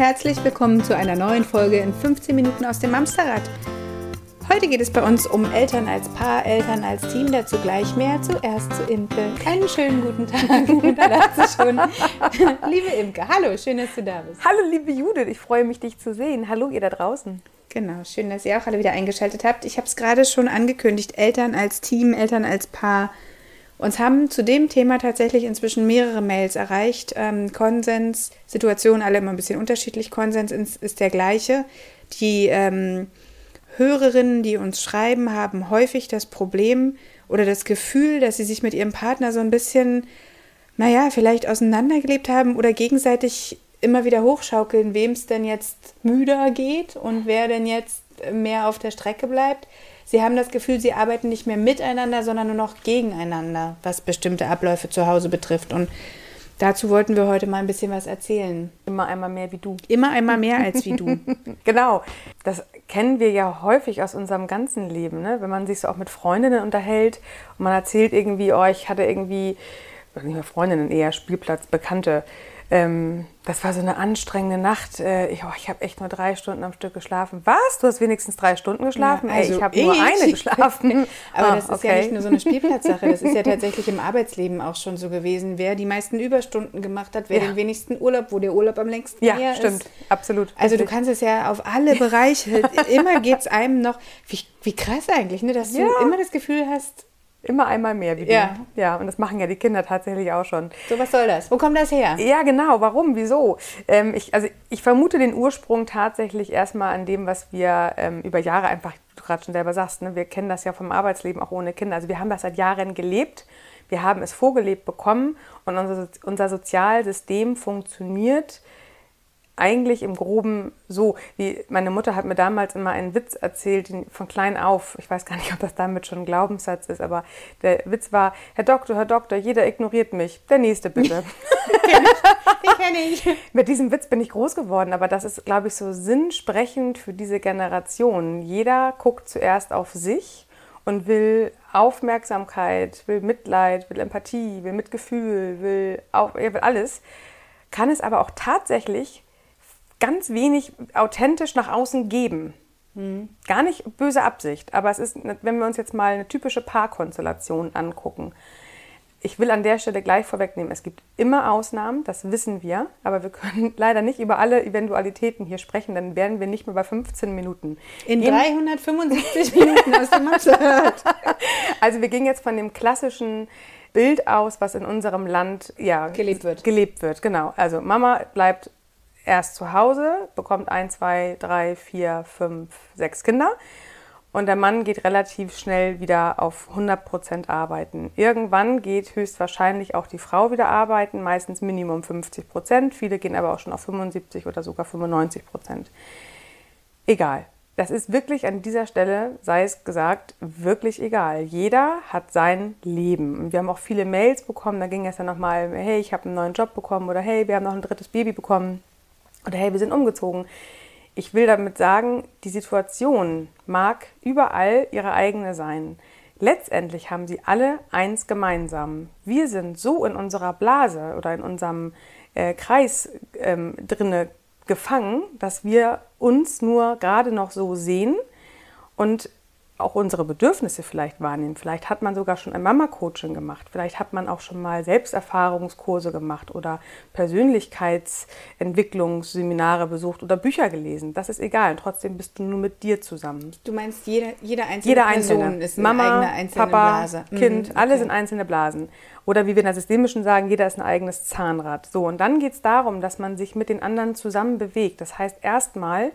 Herzlich willkommen zu einer neuen Folge in 15 Minuten aus dem Amsterrad. Heute geht es bei uns um Eltern als Paar, Eltern als Team, dazu gleich mehr. Zuerst zu Imke. Einen schönen guten Tag. da schon. liebe Imke, hallo, schön, dass du da bist. Hallo, liebe Judith, ich freue mich, dich zu sehen. Hallo, ihr da draußen. Genau, schön, dass ihr auch alle wieder eingeschaltet habt. Ich habe es gerade schon angekündigt, Eltern als Team, Eltern als Paar. Uns haben zu dem Thema tatsächlich inzwischen mehrere Mails erreicht. Ähm, Konsens, Situation alle immer ein bisschen unterschiedlich. Konsens ist der gleiche. Die ähm, Hörerinnen, die uns schreiben, haben häufig das Problem oder das Gefühl, dass sie sich mit ihrem Partner so ein bisschen, naja, vielleicht auseinandergelebt haben oder gegenseitig immer wieder hochschaukeln, wem es denn jetzt müder geht und wer denn jetzt mehr auf der Strecke bleibt. Sie haben das Gefühl, sie arbeiten nicht mehr miteinander, sondern nur noch gegeneinander, was bestimmte Abläufe zu Hause betrifft. Und dazu wollten wir heute mal ein bisschen was erzählen. Immer einmal mehr wie du. Immer einmal mehr als wie du. genau. Das kennen wir ja häufig aus unserem ganzen Leben, ne? wenn man sich so auch mit Freundinnen unterhält und man erzählt irgendwie, oh, ich hatte irgendwie, nicht mehr Freundinnen, eher Spielplatz, Bekannte, ähm, das war so eine anstrengende Nacht. Äh, ich, oh, ich habe echt nur drei Stunden am Stück geschlafen. Was? Du hast wenigstens drei Stunden geschlafen? Ja, also Ey, ich habe nur eine geschlafen. Aber ah, das ist okay. ja nicht nur so eine Spielplatzsache. Das ist ja tatsächlich im Arbeitsleben auch schon so gewesen. Wer die meisten Überstunden gemacht hat, wer ja. den wenigsten Urlaub, wo der Urlaub am längsten ja, her stimmt. ist. Absolut. Also du kannst es ja auf alle Bereiche. immer geht es einem noch. Wie, wie krass eigentlich, ne? dass du immer das Gefühl hast, Immer einmal mehr wie ja. Ja, und das machen ja die Kinder tatsächlich auch schon. So, was soll das? Wo kommt das her? Ja, genau. Warum? Wieso? Ähm, ich, also ich vermute den Ursprung tatsächlich erstmal an dem, was wir ähm, über Jahre einfach, du gerade schon selber sagst, ne, wir kennen das ja vom Arbeitsleben auch ohne Kinder. Also wir haben das seit Jahren gelebt. Wir haben es vorgelebt bekommen und unser, unser Sozialsystem funktioniert eigentlich im Groben so, wie meine Mutter hat mir damals immer einen Witz erzählt, von klein auf. Ich weiß gar nicht, ob das damit schon ein Glaubenssatz ist, aber der Witz war: Herr Doktor, Herr Doktor, jeder ignoriert mich. Der nächste bitte. Den kenne ich. Mit diesem Witz bin ich groß geworden, aber das ist, glaube ich, so sinnsprechend für diese Generation. Jeder guckt zuerst auf sich und will Aufmerksamkeit, will Mitleid, will Empathie, will Mitgefühl, will, auf, er will alles, kann es aber auch tatsächlich ganz wenig authentisch nach außen geben. Mhm. Gar nicht böse Absicht, aber es ist, wenn wir uns jetzt mal eine typische Paarkonstellation angucken. Ich will an der Stelle gleich vorwegnehmen, es gibt immer Ausnahmen, das wissen wir, aber wir können leider nicht über alle Eventualitäten hier sprechen, dann wären wir nicht mehr bei 15 Minuten. In gehen, 375 Minuten aus dem gehört. Also wir gehen jetzt von dem klassischen Bild aus, was in unserem Land ja, gelebt wird. Gelebt wird, genau. Also Mama bleibt erst zu Hause, bekommt ein, zwei, drei, vier, fünf, sechs Kinder. Und der Mann geht relativ schnell wieder auf 100 Prozent arbeiten. Irgendwann geht höchstwahrscheinlich auch die Frau wieder arbeiten, meistens Minimum 50 Prozent. Viele gehen aber auch schon auf 75 oder sogar 95 Prozent. Egal. Das ist wirklich an dieser Stelle, sei es gesagt, wirklich egal. Jeder hat sein Leben. Wir haben auch viele Mails bekommen, da ging es dann nochmal, hey, ich habe einen neuen Job bekommen oder hey, wir haben noch ein drittes Baby bekommen oder hey, wir sind umgezogen. Ich will damit sagen, die Situation mag überall ihre eigene sein. Letztendlich haben sie alle eins gemeinsam. Wir sind so in unserer Blase oder in unserem äh, Kreis ähm, drinne gefangen, dass wir uns nur gerade noch so sehen und auch unsere Bedürfnisse vielleicht wahrnehmen. Vielleicht hat man sogar schon ein Mama-Coaching gemacht. Vielleicht hat man auch schon mal Selbsterfahrungskurse gemacht oder Persönlichkeitsentwicklungsseminare besucht oder Bücher gelesen. Das ist egal. Und trotzdem bist du nur mit dir zusammen. Du meinst, jede, jede einzelne jede Person einzelne. ist eine Mama, eigene einzelne Papa, Blase. Kind, mhm, alle sind einzelne Blasen. Oder wie wir in der Systemischen sagen, jeder ist ein eigenes Zahnrad. So, und dann geht es darum, dass man sich mit den anderen zusammen bewegt. Das heißt, erstmal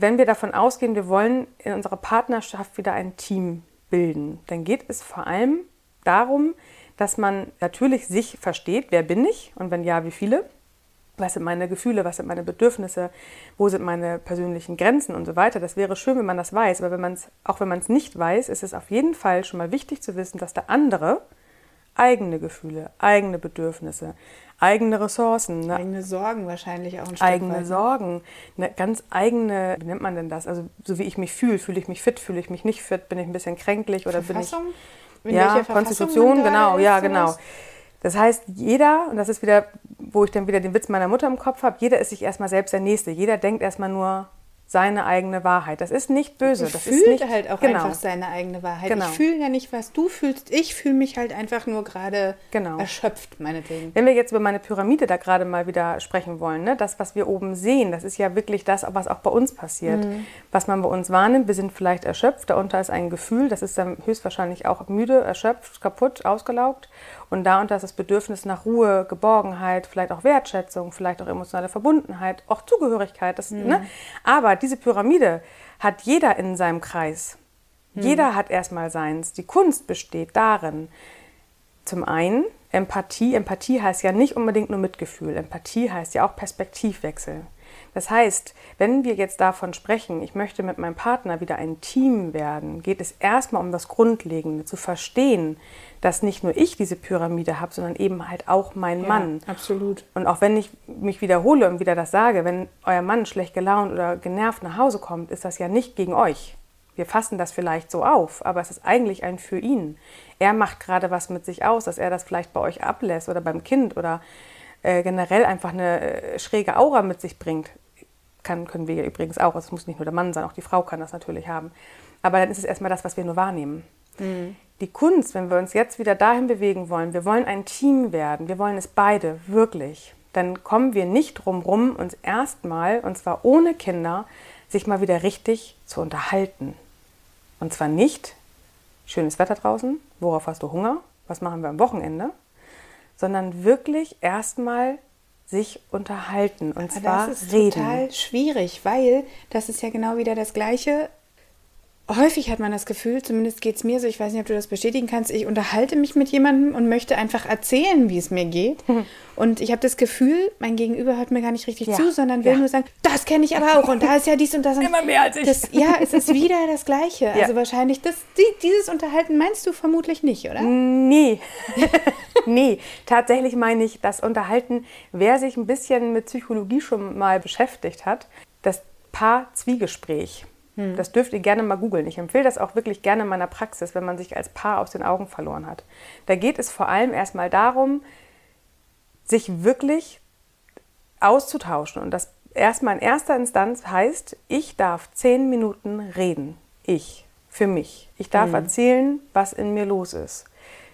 wenn wir davon ausgehen, wir wollen in unserer Partnerschaft wieder ein Team bilden, dann geht es vor allem darum, dass man natürlich sich versteht, wer bin ich und wenn ja, wie viele. Was sind meine Gefühle, was sind meine Bedürfnisse, wo sind meine persönlichen Grenzen und so weiter. Das wäre schön, wenn man das weiß, aber wenn man's, auch wenn man es nicht weiß, ist es auf jeden Fall schon mal wichtig zu wissen, dass der andere eigene Gefühle, eigene Bedürfnisse, eigene Ressourcen. Ne? Eigene Sorgen wahrscheinlich auch ein Stück Eigene weit. Ne? Sorgen, eine ganz eigene, wie nennt man denn das? Also so wie ich mich fühle, fühle ich mich fit, fühle ich mich nicht fit, bin ich ein bisschen kränklich oder Verfassung? bin ich... In ja, Konstitution, genau, ja, genau. Das heißt, jeder, und das ist wieder, wo ich dann wieder den Witz meiner Mutter im Kopf habe, jeder ist sich erstmal selbst der Nächste. Jeder denkt erstmal nur, seine eigene Wahrheit. Das ist nicht böse. Das fühlt ist nicht, halt auch genau. einfach seine eigene Wahrheit. Genau. Ich fühle ja nicht, was du fühlst. Ich fühle mich halt einfach nur gerade Genau. erschöpft, meinetwegen. Wenn wir jetzt über meine Pyramide da gerade mal wieder sprechen wollen, ne, das, was wir oben sehen, das ist ja wirklich das, was auch bei uns passiert. Was man bei uns wahrnimmt, wir sind vielleicht erschöpft, darunter ist ein Gefühl, das ist dann höchstwahrscheinlich auch müde, erschöpft, kaputt, ausgelaugt. Und darunter ist das Bedürfnis nach Ruhe, Geborgenheit, vielleicht auch Wertschätzung, vielleicht auch emotionale Verbundenheit, auch Zugehörigkeit. Das, ne? Aber diese Pyramide hat jeder in seinem Kreis. Jeder hat erstmal seins. Die Kunst besteht darin, zum einen Empathie. Empathie heißt ja nicht unbedingt nur Mitgefühl. Empathie heißt ja auch Perspektivwechsel. Das heißt, wenn wir jetzt davon sprechen, ich möchte mit meinem Partner wieder ein Team werden, geht es erstmal um das Grundlegende, zu verstehen, dass nicht nur ich diese Pyramide habe, sondern eben halt auch mein Mann. absolut. Und auch wenn ich mich wiederhole und wieder das sage, wenn euer Mann schlecht gelaunt oder genervt nach Hause kommt, ist das ja nicht gegen euch. Wir fassen das vielleicht so auf, aber es ist eigentlich ein für ihn. Er macht gerade was mit sich aus, dass er das vielleicht bei euch ablässt oder beim Kind oder äh, generell einfach eine äh, schräge Aura mit sich bringt. Kann, können wir ja übrigens auch. Es muss nicht nur der Mann sein, auch die Frau kann das natürlich haben. Aber dann ist es erstmal das, was wir nur wahrnehmen. Die Kunst, wenn wir uns jetzt wieder dahin bewegen wollen, wir wollen ein Team werden, wir wollen es beide, wirklich, dann kommen wir nicht drum rum, uns erstmal, und zwar ohne Kinder, sich mal wieder richtig zu unterhalten. Und zwar nicht, schönes Wetter draußen, worauf hast du Hunger, was machen wir am Wochenende, sondern wirklich erstmal sich unterhalten und Aber zwar das ist reden. total schwierig, weil das ist ja genau wieder das Gleiche. Häufig hat man das Gefühl, zumindest geht es mir so, ich weiß nicht, ob du das bestätigen kannst, ich unterhalte mich mit jemandem und möchte einfach erzählen, wie es mir geht. Und ich habe das Gefühl, mein Gegenüber hört mir gar nicht richtig Ja, zu, sondern will ja. nur sagen, das kenne ich aber auch und da ist ja dies und das. Und Immer mehr als ich. Das, ja, es ist wieder das Gleiche. Ja. Also wahrscheinlich, das, die, dieses Unterhalten meinst du vermutlich nicht, oder? Nee. nee, tatsächlich meine ich das Unterhalten, wer sich ein bisschen mit Psychologie schon mal beschäftigt hat, das Paar-Zwiegespräch. Das dürft ihr gerne mal googeln. Ich empfehle das auch wirklich gerne in meiner Praxis, wenn man sich als Paar aus den Augen verloren hat. Da geht es vor allem erstmal darum, sich wirklich auszutauschen. Und das erstmal in erster Instanz heißt, ich darf zehn Minuten reden. Ich, für mich. Ich darf erzählen, was in mir los ist.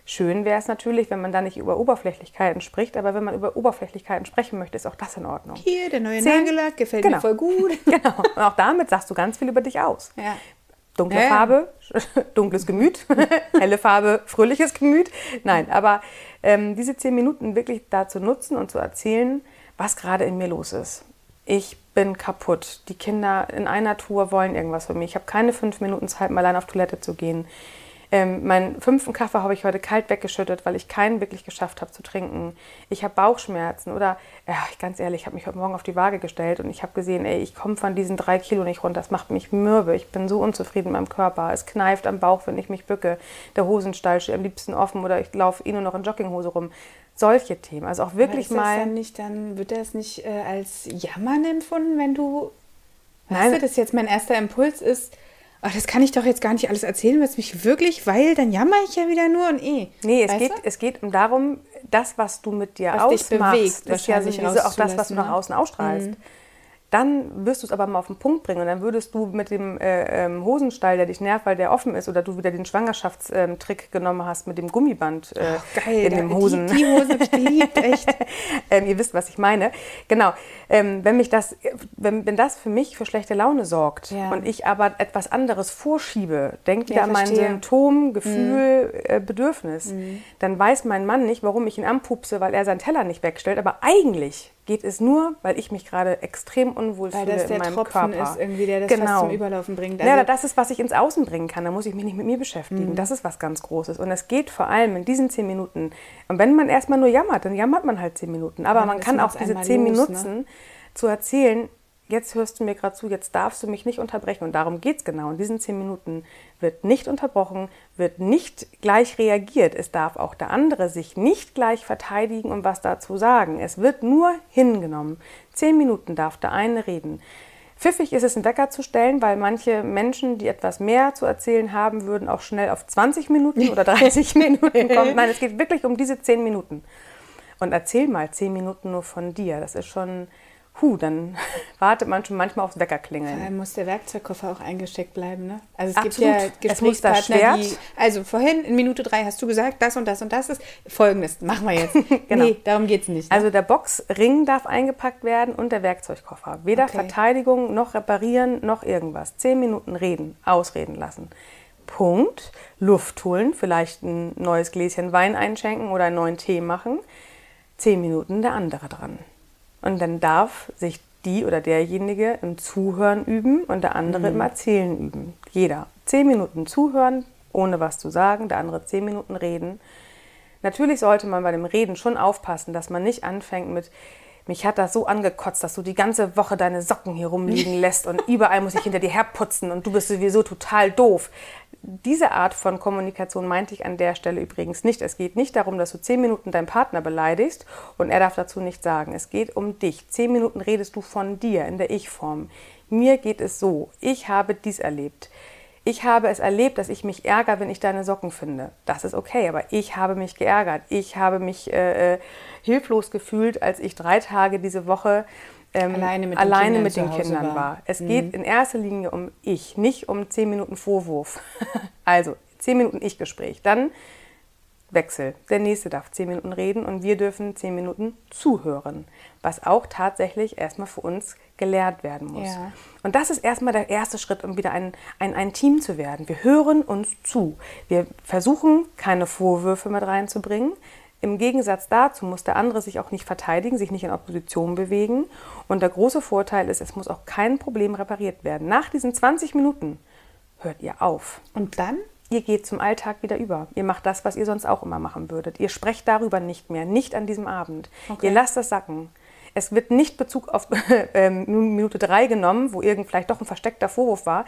Schön wäre es natürlich, wenn man da nicht über Oberflächlichkeiten spricht, aber wenn man über Oberflächlichkeiten sprechen möchte, ist auch das in Ordnung. Hier, der neue Zehn- Nagellack gefällt Genau. mir voll gut. Genau. Und auch damit sagst du ganz viel über dich aus. Ja. Dunkle Ja, ja. Farbe, dunkles Gemüt, helle Farbe, fröhliches Gemüt. Nein, aber ähm, diese zehn Minuten wirklich dazu nutzen und zu erzählen, was gerade in mir los ist. Ich bin kaputt. Die Kinder in einer Tour wollen irgendwas von mir. Ich habe keine fünf Minuten Zeit, mal allein auf Toilette zu gehen. Ähm, meinen fünften Kaffee habe ich heute kalt weggeschüttet, weil ich keinen wirklich geschafft habe zu trinken. Ich habe Bauchschmerzen oder, ja, ganz ehrlich, ich habe mich heute Morgen auf die Waage gestellt und ich habe gesehen, ey, ich komme von diesen drei Kilo nicht runter. Das macht mich mürbe. Ich bin so unzufrieden mit meinem Körper. Es kneift am Bauch, wenn ich mich bücke. Der Hosenstall steht am liebsten offen oder ich laufe eh nur noch in Jogginghose rum. Solche Themen. Also auch wirklich ist das mal. dann nicht, dann wird das nicht äh, als Jammern empfunden, wenn du. Nein. Weißt du, das jetzt mein erster Impuls ist, ach, das kann ich doch jetzt gar nicht alles erzählen, was mich wirklich, weil dann jammer ich ja wieder nur und eh. Nee, es geht, du? es geht um darum, das, was du mit dir Was ausmachst, bewegt, ist ja sowieso auch das, was du nach ne? außen ausstrahlst. Dann wirst du es aber mal auf den Punkt bringen und dann würdest du mit dem äh, ähm, Hosenstall, der dich nervt, weil der offen ist, oder du wieder den Schwangerschaftstrick genommen hast mit dem Gummiband äh, Geil, in da- dem Hosen. Die, die Hose habe ich geliebt, echt. ähm, ihr wisst, was ich meine. Genau. Ähm, wenn mich das, wenn, wenn das für mich für schlechte Laune sorgt Ja. und ich aber etwas anderes vorschiebe, denkt wieder Ja, an mein. Symptom, Gefühl, äh, Bedürfnis, dann weiß mein Mann nicht, warum ich ihn anpupse, weil er seinen Teller nicht wegstellt. Aber eigentlich geht es nur, weil ich mich gerade extrem unwohl Weil fühle das der in meinem Tropfen Körper. ist irgendwie, der das genau. zum Überlaufen bringt. ja, Also- das ist, was ich ins Außen bringen kann. Da muss ich mich nicht mit mir beschäftigen. Das ist was ganz Großes. Und es geht vor allem in diesen zehn Minuten. Und wenn man erstmal nur jammert, dann jammert man halt zehn Minuten. Aber Ja, man kann auch es diese zehn los, Minuten ne? zu erzählen, jetzt hörst du mir gerade zu, jetzt darfst du mich nicht unterbrechen. Und darum geht es genau. In diesen zehn Minuten wird nicht unterbrochen, wird nicht gleich reagiert. Es darf auch der andere sich nicht gleich verteidigen und was dazu sagen. Es wird nur hingenommen. Zehn Minuten darf der eine reden. Pfiffig ist es, einen Wecker zu stellen, weil manche Menschen, die etwas mehr zu erzählen haben, würden auch schnell auf 20 Minuten oder 30 Minuten kommen. Nein, es geht wirklich um diese 10 Minuten. Und erzähl mal 10 Minuten nur von dir. Das ist schon Huh, dann wartet man schon manchmal aufs Weckerklingeln. Vor allem muss der Werkzeugkoffer auch eingesteckt bleiben, ne? Also es Absolut. gibt ja Es muss das Gesprächspartner, die... Also vorhin, in Minute drei hast du gesagt, das und das und das ist folgendes. Machen wir jetzt. Genau. Nee, darum geht's nicht. Ne? Also der Boxring darf eingepackt werden und der Werkzeugkoffer. Weder Okay. Verteidigung noch reparieren noch irgendwas. Zehn Minuten reden, ausreden lassen. Punkt. Luft holen, vielleicht ein neues Gläschen Wein einschenken oder einen neuen Tee machen. Zehn Minuten der andere dran. Und dann darf sich die oder derjenige im Zuhören üben und der andere im Erzählen üben. Jeder. Zehn Minuten zuhören, ohne was zu sagen, der andere zehn Minuten reden. Natürlich sollte man bei dem Reden schon aufpassen, dass man nicht anfängt mit, mich hat das so angekotzt, dass du die ganze Woche deine Socken hier rumliegen lässt und überall muss ich hinter dir herputzen und du bist sowieso total doof. Diese Art von Kommunikation meinte ich an der Stelle übrigens nicht. Es geht nicht darum, dass du zehn Minuten deinen Partner beleidigst und er darf dazu nichts sagen. Es geht um dich. Zehn Minuten redest du von dir in der Ich-Form. Mir geht es so. Ich habe dies erlebt. Ich habe es erlebt, dass ich mich ärgere, wenn ich deine Socken finde. Das ist okay, aber ich habe mich geärgert. Ich habe mich äh, äh, hilflos gefühlt, als ich drei Tage diese Woche ähm, Alleine mit den alleine Kindern mit den Kindern war. war. Es geht in erster Linie um ich, nicht um zehn Minuten Vorwurf. also zehn Minuten Ich-Gespräch. Dann Wechsel. Der nächste darf zehn Minuten reden und wir dürfen zehn Minuten zuhören, was auch tatsächlich erstmal für uns gelehrt werden muss. Ja. Und das ist erstmal der erste Schritt, um wieder ein, ein, ein Team zu werden. Wir hören uns zu. Wir versuchen, keine Vorwürfe mit reinzubringen. Im Gegensatz dazu muss der andere sich auch nicht verteidigen, sich nicht in Opposition bewegen. Und der große Vorteil ist, es muss auch kein Problem repariert werden. Nach diesen 20 Minuten hört ihr auf. und dann? Ihr geht zum Alltag wieder über. Ihr macht das, was ihr sonst auch immer machen würdet. Ihr sprecht darüber nicht mehr, nicht an diesem Abend. Okay. Ihr lasst das sacken. Es wird nicht Bezug auf ähm, Minute drei genommen, wo irgend vielleicht doch ein versteckter Vorwurf war.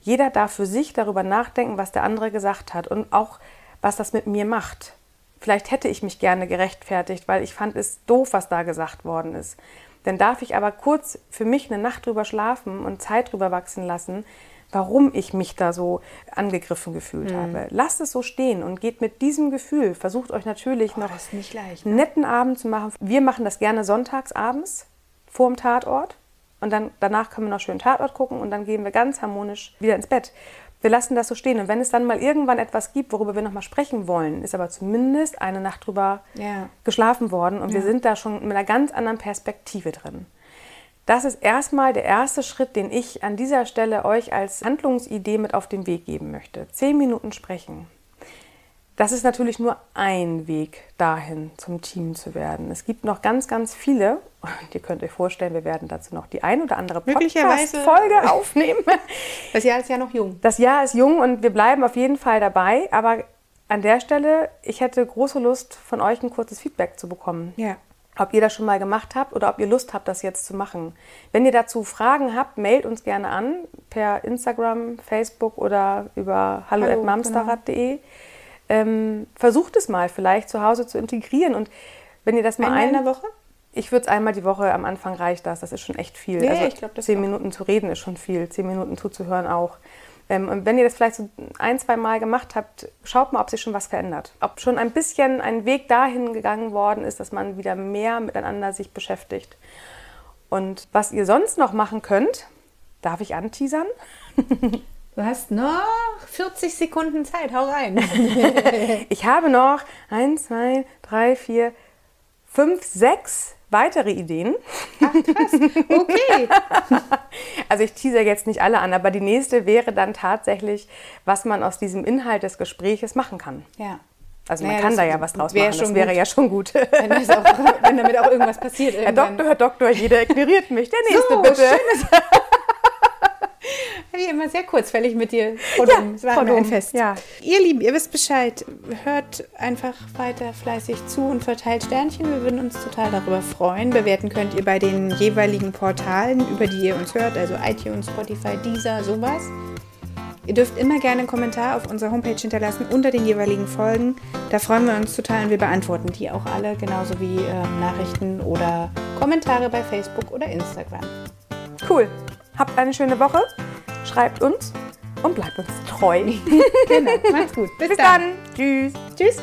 Jeder darf für sich darüber nachdenken, was der andere gesagt hat und auch, was das mit mir macht. Vielleicht hätte ich mich gerne gerechtfertigt, weil ich fand es doof, was da gesagt worden ist. Dann darf ich aber kurz für mich eine Nacht drüber schlafen und Zeit drüber wachsen lassen, warum ich mich da so angegriffen gefühlt Mhm. habe. Lasst es so stehen und geht mit diesem Gefühl. Versucht euch natürlich noch ist nicht leicht, einen netten Abend zu machen. Wir machen das gerne sonntags abends vor dem Tatort und dann danach können wir noch schön Tatort gucken und dann gehen wir ganz harmonisch wieder ins Bett. Wir lassen das so stehen und wenn es dann mal irgendwann etwas gibt, worüber wir noch mal sprechen wollen, ist aber zumindest eine Nacht drüber Ja. geschlafen worden und wir sind da schon mit einer ganz anderen Perspektive drin. Das ist erstmal der erste Schritt, den ich an dieser Stelle euch als Handlungsidee mit auf den Weg geben möchte. Zehn Minuten sprechen. Das ist natürlich nur ein Weg dahin, zum Team zu werden. Es gibt noch ganz, ganz viele. Und ihr könnt euch vorstellen, wir werden dazu noch die ein oder andere Podcast-Folge aufnehmen. Das Jahr ist ja noch jung. Das Jahr ist jung und wir bleiben auf jeden Fall dabei. Aber an der Stelle, ich hätte große Lust, von euch ein kurzes Feedback zu bekommen. Ja. Ob ihr das schon mal gemacht habt oder ob ihr Lust habt, das jetzt zu machen. Wenn ihr dazu Fragen habt, mailt uns gerne an per Instagram, Facebook oder über Hallo, hallo@mamsterrad.de. Ähm, versucht es mal vielleicht zu Hause zu integrieren und wenn ihr das mal Einmal in der Woche? ich würde es einmal die Woche, am Anfang reicht das, das ist schon echt viel. Ja, also ich glaub, das zehn. Minuten zu reden ist schon viel, zehn Minuten zuzuhören auch. Ähm, und wenn ihr das vielleicht so ein, zwei Mal gemacht habt, schaut mal, ob sich schon was verändert. Ob schon ein bisschen ein Weg dahin gegangen worden ist, dass man wieder mehr miteinander sich beschäftigt. Und was ihr sonst noch machen könnt, darf ich anteasern? Du hast noch 40 Sekunden Zeit, hau rein. Ich habe noch eins, zwei, drei, vier, fünf, sechs weitere Ideen. Okay. Also ich teaser jetzt nicht alle an, aber die nächste wäre dann tatsächlich, was man aus diesem Inhalt des Gespräches machen kann. Ja. Also Naja, man kann da ja was draus machen, das wäre gut. ja schon gut. Wenn, auch, wenn damit auch irgendwas passiert. Herr. Doktor, Herr Doktor, jeder ignoriert mich. Der nächste So, bitte. Wie immer sehr kurzfällig mit dir. War Frau mir ein Fest. ja. Ihr Lieben, ihr wisst Bescheid. Hört einfach weiter fleißig zu und verteilt Sternchen. Wir würden uns total darüber freuen. Bewerten könnt ihr bei den jeweiligen Portalen, über die ihr uns hört, also iTunes, Spotify, Deezer, sowas. Ihr dürft immer gerne einen Kommentar auf unserer Homepage hinterlassen unter den jeweiligen Folgen. Da freuen wir uns total und wir beantworten die auch alle, genauso wie ähm, Nachrichten oder Kommentare bei Facebook oder Instagram. Cool. Habt eine schöne Woche. Schreibt uns und bleibt uns treu. genau, macht's gut. Bis, Bis dann. dann. Tschüss. Tschüss.